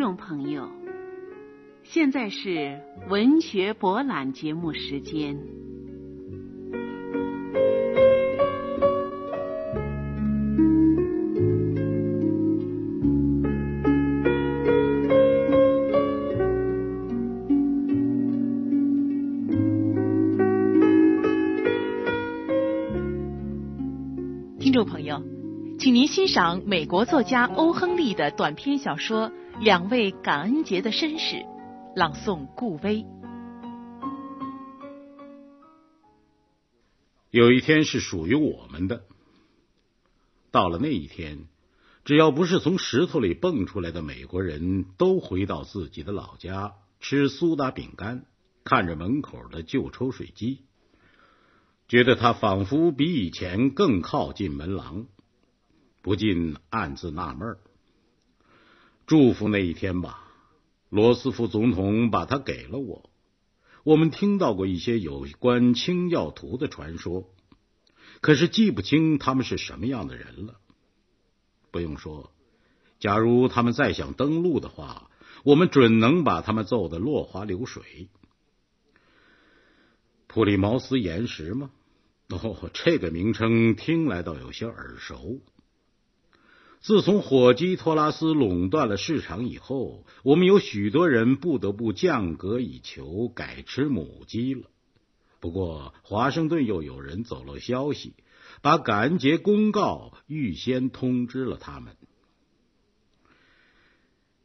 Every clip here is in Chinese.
听众朋友，现在是文学博览节目时间。听众朋友，请您欣赏美国作家欧亨利的短篇小说《两位感恩节的绅士》，朗诵顾威。有一天是属于我们的，到了那一天，只要不是从石头里蹦出来的美国人，都回到自己的老家，吃苏打饼干，看着门口的旧抽水机。觉得他仿佛比以前更靠近门廊，不禁暗自纳闷儿。祝福那一天吧，罗斯福总统把它给了我。我们听到过一些有关清教徒的传说，可是记不清他们是什么样的人了。不用说，假如他们再想登陆的话，我们准能把他们揍得落花流水。普利茅斯岩石吗？哦，这个名称听来倒有些耳熟。自从火鸡托拉斯垄断了市场以后，我们有许多人不得不降格以求，改吃母鸡了。不过，华盛顿又有人走漏消息，把感恩节公告预先通知了他们。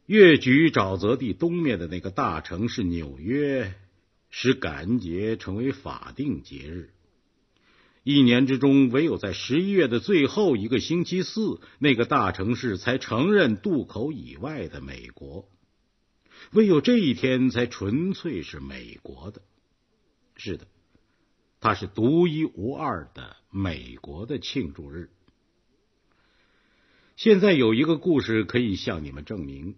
越举沼泽地东面的那个大城市纽约，使感恩节成为法定节日。一年之中，唯有在十一月的最后一个星期四，那个大城市才承认渡口以外的美国。唯有这一天，才纯粹是美国的。是的，它是独一无二的美国的庆祝日。现在有一个故事可以向你们证明。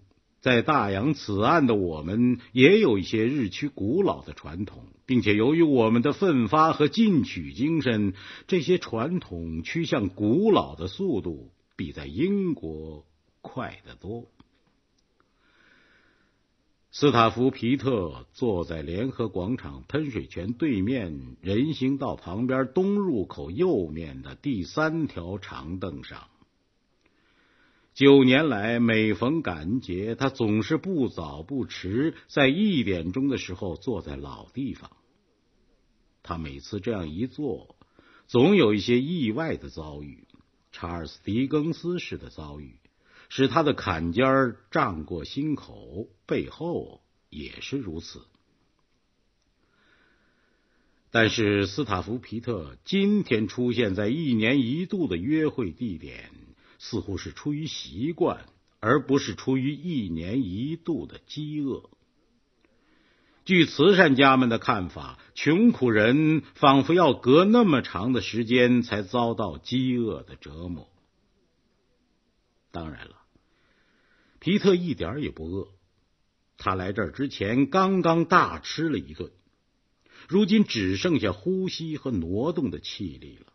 在大洋此岸的我们，也有一些日趋古老的传统，并且由于我们的奋发和进取精神，这些传统趋向古老的速度比在英国快得多。斯塔夫皮特坐在联合广场喷水泉对面人行道旁边东入口右面的第三条长凳上。九年来，每逢感恩节，他总是不早不迟，在一点钟的时候坐在老地方。他每次这样一坐，总有一些意外的遭遇，查尔斯·狄更斯式的遭遇，使他的坎肩儿胀过心口，背后也是如此。但是，斯塔夫皮特今天出现在一年一度的约会地点。似乎是出于习惯，而不是出于一年一度的饥饿。据慈善家们的看法，穷苦人仿佛要隔那么长的时间才遭到饥饿的折磨。当然了，皮特一点也不饿。他来这儿之前刚刚大吃了一顿，如今只剩下呼吸和挪动的气力了。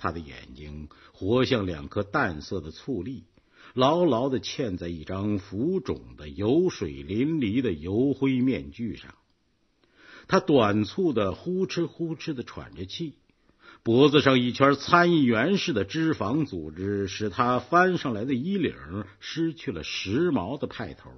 他的眼睛活像两颗淡色的醋栗，牢牢的嵌在一张浮肿的、油水淋漓的油灰面具上。他短促的呼哧呼哧的喘着气，脖子上一圈参议员似的脂肪组织使他翻上来的衣领失去了时髦的派头。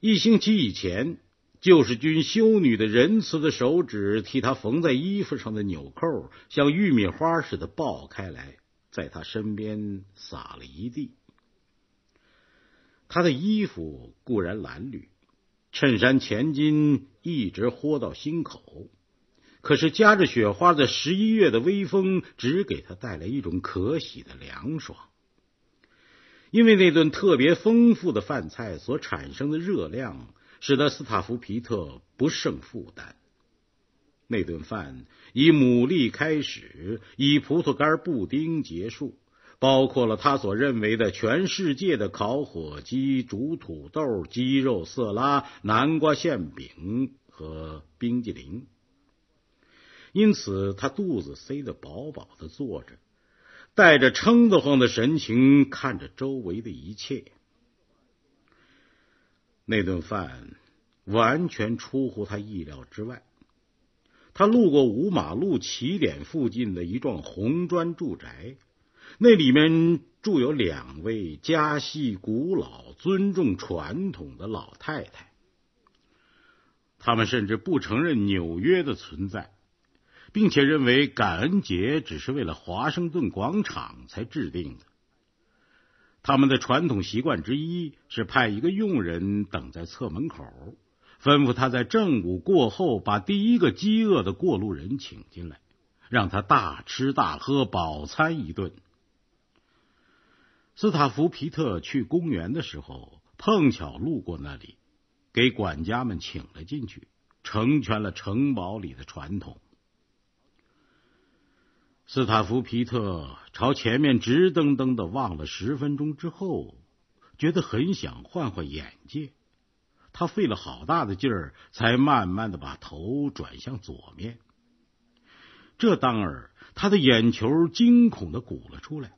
一星期以前。救世军修女的仁慈的手指替他缝在衣服上的纽扣，像玉米花似的爆开来，在他身边撒了一地。他的衣服固然褴褛，衬衫前襟一直豁到心口，可是夹着雪花的十一月的微风，只给他带来一种可喜的凉爽。因为那顿特别丰富的饭菜所产生的热量。使得斯塔夫皮特不胜负担。那顿饭以牡蛎开始，以葡萄干布丁结束，包括了他所认为的全世界的烤火鸡、煮土豆、鸡肉色拉、南瓜馅饼和冰激凌。因此，他肚子塞得饱饱的，坐着，带着撑得慌的神情看着周围的一切。那顿饭完全出乎他意料之外。他路过五马路起点附近的一幢红砖住宅，那里面住有两位家系古老、尊重传统的老太太。他们甚至不承认纽约的存在，并且认为感恩节只是为了华盛顿广场才制定的。他们的传统习惯之一是派一个佣人等在侧门口，吩咐他在正午过后把第一个饥饿的过路人请进来，让他大吃大喝，饱餐一顿。斯塔福皮特去公园的时候，碰巧路过那里。给管家们请了进去，成全了城堡里的传统。斯塔夫皮特朝前面直瞪瞪的望了十分钟之后，觉得很想换换眼界。他费了好大的劲儿，才慢慢的把头转向左面。这当儿，他的眼球惊恐的鼓了出来，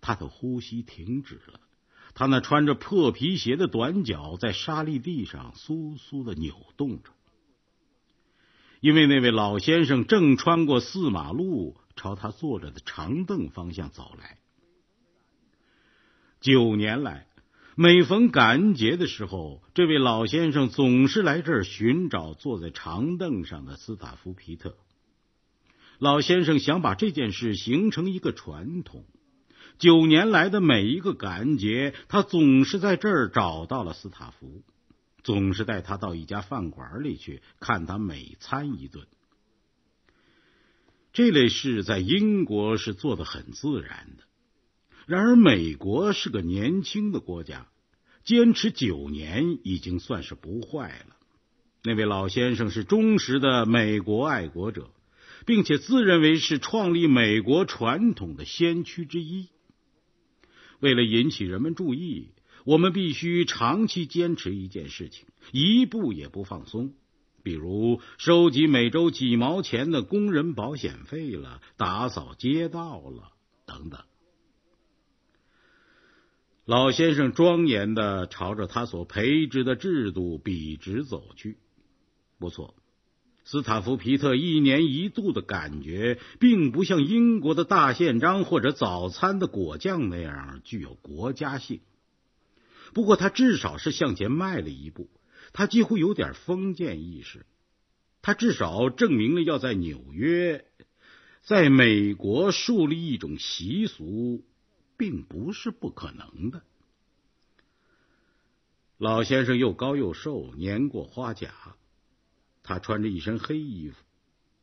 他的呼吸停止了。他那穿着破皮鞋的短脚在沙砾地上酥酥的扭动着，因为那位老先生正穿过四马路，朝他坐着的长凳方向走来。九年来，每逢感恩节的时候，这位老先生总是来这儿寻找坐在长凳上的斯塔夫皮特。老先生想把这件事形成一个传统。九年来的每一个感恩节，他总是在这儿找到了斯塔夫，总是带他到一家饭馆里去看他每餐一顿。这类事在英国是做的很自然的，然而美国是个年轻的国家，坚持九年已经算是不坏了。那位老先生是忠实的美国爱国者，并且自认为是创立美国传统的先驱之一。为了引起人们注意，我们必须长期坚持一件事情，一步也不放松。比如收集每周几毛钱的工人保险费了，打扫街道了，等等。老先生庄严的朝着他所培植的制度笔直走去。不错。斯塔夫皮特一年一度的感觉，并不像英国的大宪章或者早餐的果酱那样具有国家性。不过，他至少是向前迈了一步。他几乎有点封建意识。他至少证明了要在纽约，在美国树立一种习俗，并不是不可能的。老先生又高又瘦，年过花甲。他穿着一身黑衣服，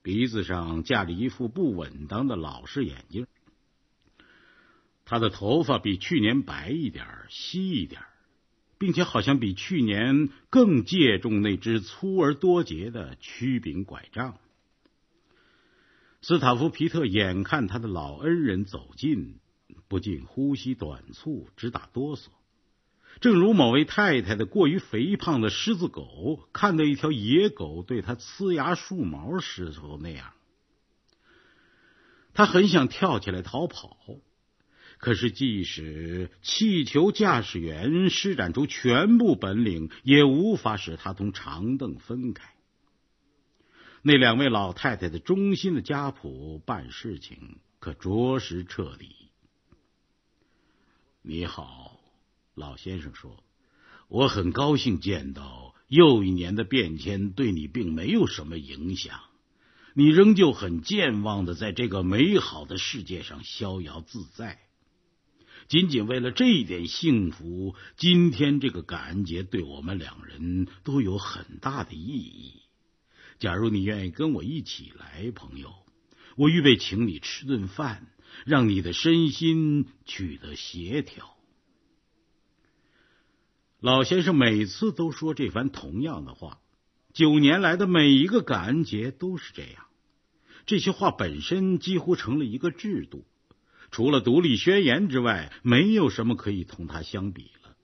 鼻子上架着一副不稳当的老式眼镜。他的头发比去年白一点、稀一点，并且好像比去年更借重那只粗而多节的曲柄拐杖。斯塔夫皮特眼看他的老恩人走近，不禁呼吸短促，直打哆嗦。正如某位太太的过于肥胖的狮子狗看到一条野狗对他呲牙竖毛时候那样，他很想跳起来逃跑，可是即使气球驾驶员施展出全部本领，也无法使他同长凳分开。那两位老太太的忠心的家仆办事情可着实彻底。你好。老先生说：“我很高兴见到又一年的变迁对你并没有什么影响，你仍旧很健忘的在这个美好的世界上逍遥自在。仅仅为了这一点幸福，今天这个感恩节对我们两人都有很大的意义。假如你愿意跟我一起来，朋友，我预备请你吃顿饭，让你的身心取得协调。”老先生每次都说这番同样的话，九年来的每一个感恩节都是这样。这些话本身几乎成了一个制度，除了独立宣言之外，没有什么可以同它相比了。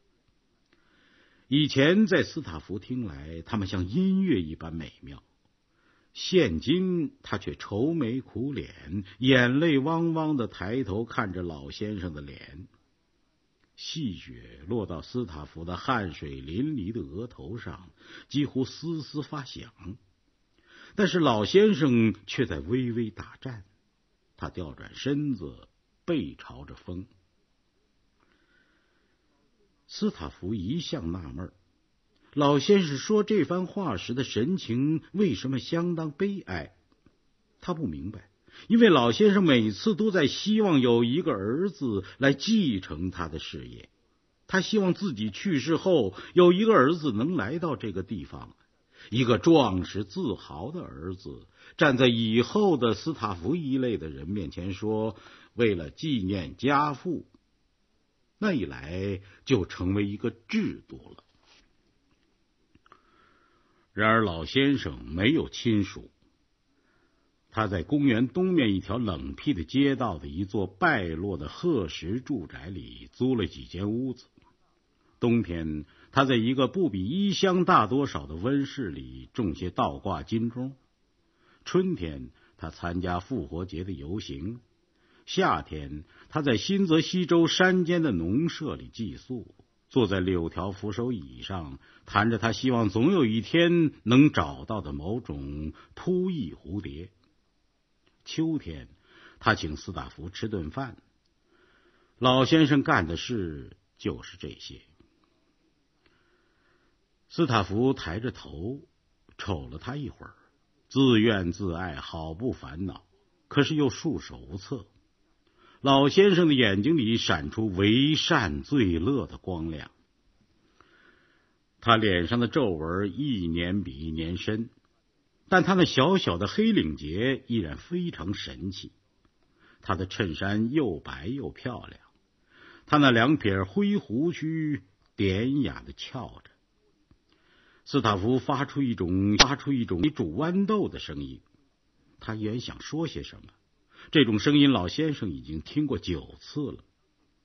以前在斯塔福听来，他们像音乐一般美妙；现今他却愁眉苦脸，眼泪汪汪的抬头看着老先生的脸。细雪落到斯塔福的汗水淋漓的额头上，几乎丝丝发响。但是老先生却在微微打颤，他调转身子，背朝着风。斯塔福一向纳闷，老先生说这番话时的神情为什么相当悲哀？他不明白。因为老先生每次都在希望有一个儿子来继承他的事业，他希望自己去世后有一个儿子能来到这个地方，一个壮实自豪的儿子，站在以后的斯塔福一类的人面前说：“为了纪念家父。”那一来就成为一个制度了。然而老先生没有亲属。他在公园东面一条冷僻的街道的一座败落的褐石住宅里租了几间屋子。冬天，他在一个不比衣箱大多少的温室里种些倒挂金钟；春天，他参加复活节的游行；夏天，他在新泽西州山间的农舍里寄宿，坐在柳条扶手椅上，谈着他希望总有一天能找到的某种扑翼蝴蝶。秋天，他请斯塔福吃顿饭。老先生干的事就是这些。斯塔福抬着头瞅了他一会儿，自怨自艾，好不烦恼，可是又束手无策。老先生的眼睛里闪出为善最乐的光亮，他脸上的皱纹一年比一年深。但他那小小的黑领结依然非常神气，他的衬衫又白又漂亮，他那两撇灰胡须典雅的翘着。斯塔夫发出一种发出一种煮豌豆的声音，他原想说些什么，这种声音老先生已经听过九次了，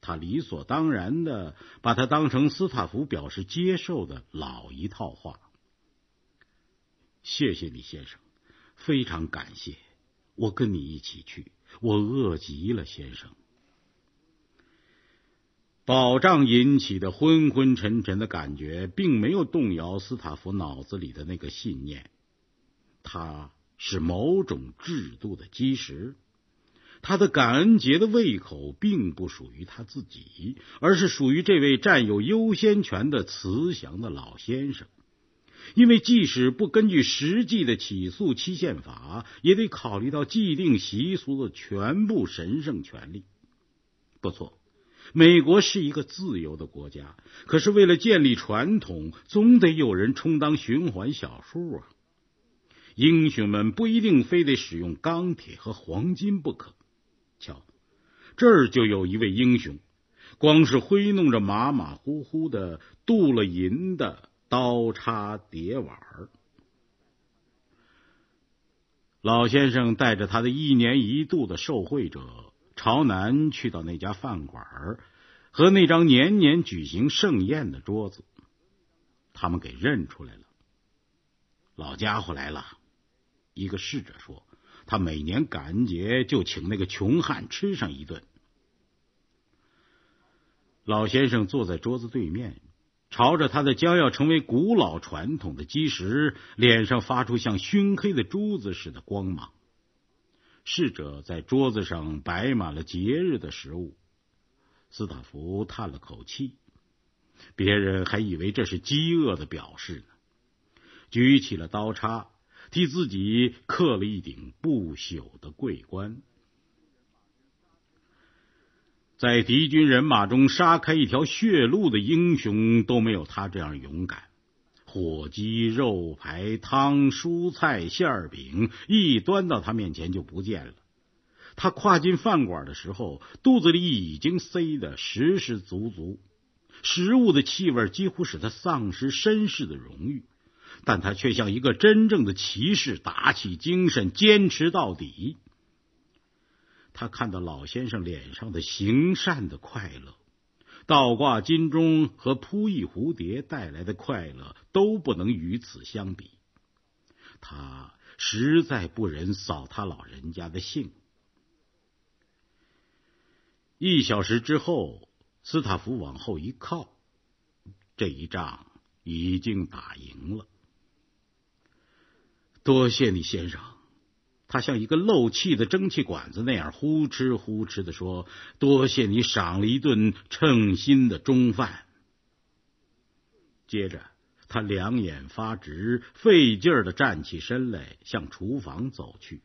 他理所当然的把它当成斯塔夫表示接受的老一套话。谢谢你，先生，非常感谢。我跟你一起去，我饿极了，先生。保障引起的昏昏沉沉的感觉，并没有动摇斯塔夫脑子里的那个信念。他是某种制度的基石。他的感恩节的胃口，并不属于他自己，而是属于这位占有优先权的慈祥的老先生。因为即使不根据实际的起诉期限法，也得考虑到既定习俗的全部神圣权利。不错，美国是一个自由的国家，可是为了建立传统，总得有人充当循环小数啊。英雄们不一定非得使用钢铁和黄金不可。这儿就有一位英雄，光是挥弄着马马虎虎的镀了银的。刀叉碟碗儿，老先生带着他的一年一度的受贿者朝南去到那家饭馆儿和那张年年举行盛宴的桌子，他们给认出来了。老家伙来了，一个侍者说，他每年感恩节就请那个穷汉吃上一顿。老先生坐在桌子对面。朝着他的将要成为古老传统的基石，脸上发出像熏黑的珠子似的光芒。侍者在桌子上摆满了节日的食物。斯塔福叹了口气，别人还以为这是饥饿的表示呢。举起了刀叉，替自己刻了一顶不朽的桂冠。在敌军人马中杀开一条血路的英雄都没有他这样勇敢。火鸡、肉排、汤、蔬菜、馅饼一端到他面前就不见了。他跨进饭馆的时候，肚子里已经塞得实实足足，食物的气味几乎使他丧失绅士的荣誉，但他却像一个真正的骑士，打起精神，坚持到底。他看到老先生脸上的行善的快乐，倒挂金钟和扑翼蝴蝶带来的快乐都不能与此相比。他实在不忍扫他老人家的兴。一小时之后，斯塔夫往后一靠，这一仗已经打赢了。多谢你，先生。他像一个漏气的蒸汽管子那样呼哧呼哧的说：“多谢你赏了一顿称心的中饭。”接着，他两眼发直，费劲儿的站起身来，向厨房走去。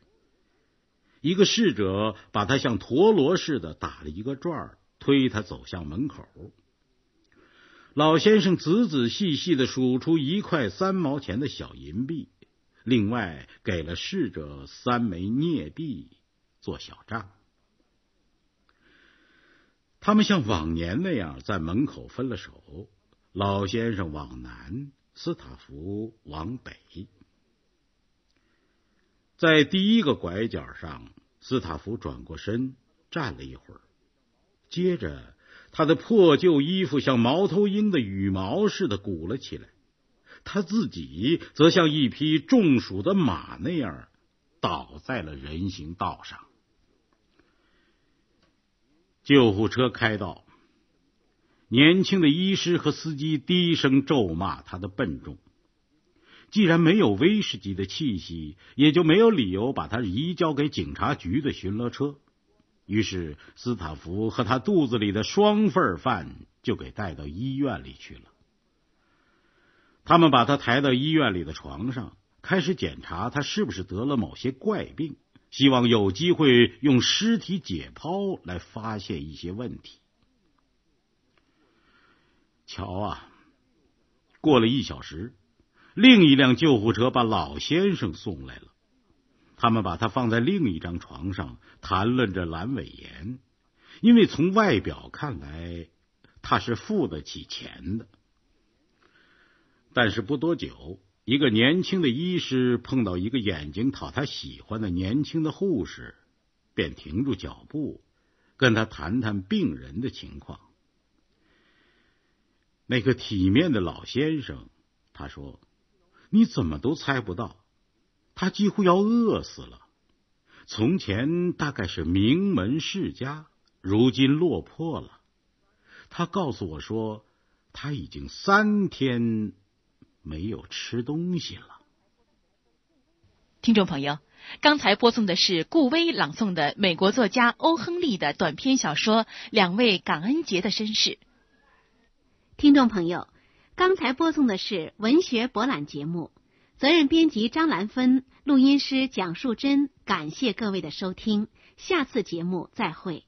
一个侍者把他像陀螺似的打了一个转儿，推他走向门口。老先生仔仔细细的数出一块三毛钱的小银币。另外，给了逝者三枚镍币做小账。他们像往年那样在门口分了手，老先生往南，斯塔福往北。在第一个拐角上，斯塔福转过身站了一会儿，接着他的破旧衣服像猫头鹰的羽毛似的鼓了起来。他自己则像一匹中暑的马那样倒在了人行道上。救护车开到，年轻的医师和司机低声咒骂他的笨重。既然没有威士忌的气息，也就没有理由把他移交给警察局的巡逻车。于是，斯塔福和他肚子里的双份饭就给带到医院里去了。他们把他抬到医院里的床上，开始检查他是不是得了某些怪病，希望有机会用尸体解剖来发现一些问题。瞧啊，过了一小时，另一辆救护车把老先生送来了。他们把他放在另一张床上，谈论着阑尾炎，因为从外表看来，他是付得起钱的。但是不多久，一个年轻的医师碰到一个眼睛讨他喜欢的年轻的护士，便停住脚步，跟他谈谈病人的情况。那个体面的老先生，他说：“你怎么都猜不到，他几乎要饿死了。从前大概是名门世家，如今落魄了。他告诉我说，他已经三天。”没有吃东西了。听众朋友，刚才播送的是顾威朗诵的美国作家欧亨利的短篇小说《两位感恩节的绅士》。听众朋友，刚才播送的是文学博览节目，责任编辑张兰芬，录音师蒋树珍。感谢各位的收听，下次节目再会。